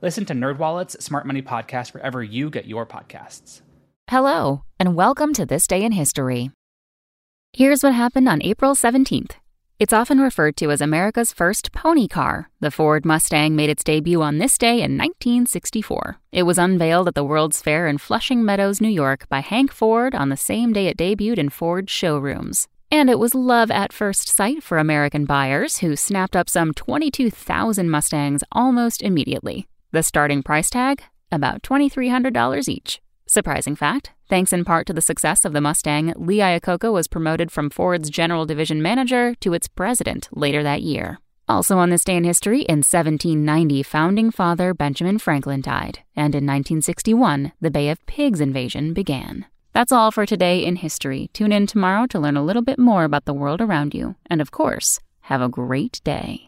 Listen to NerdWallet's Smart Money Podcast wherever you get your podcasts. Hello, and welcome to This Day in History. Here's what happened on April 17th. It's often referred to as America's first pony car. The Ford Mustang made its debut on this day in 1964. It was unveiled at the World's Fair in Flushing Meadows, New York by Hank Ford on the same day it debuted in Ford showrooms. And it was love at first sight for American buyers who snapped up some 22,000 Mustangs almost immediately. The starting price tag? About $2,300 each. Surprising fact thanks in part to the success of the Mustang, Lee Iacocca was promoted from Ford's general division manager to its president later that year. Also on this day in history, in 1790, founding father Benjamin Franklin died, and in 1961, the Bay of Pigs invasion began. That's all for today in history. Tune in tomorrow to learn a little bit more about the world around you. And of course, have a great day.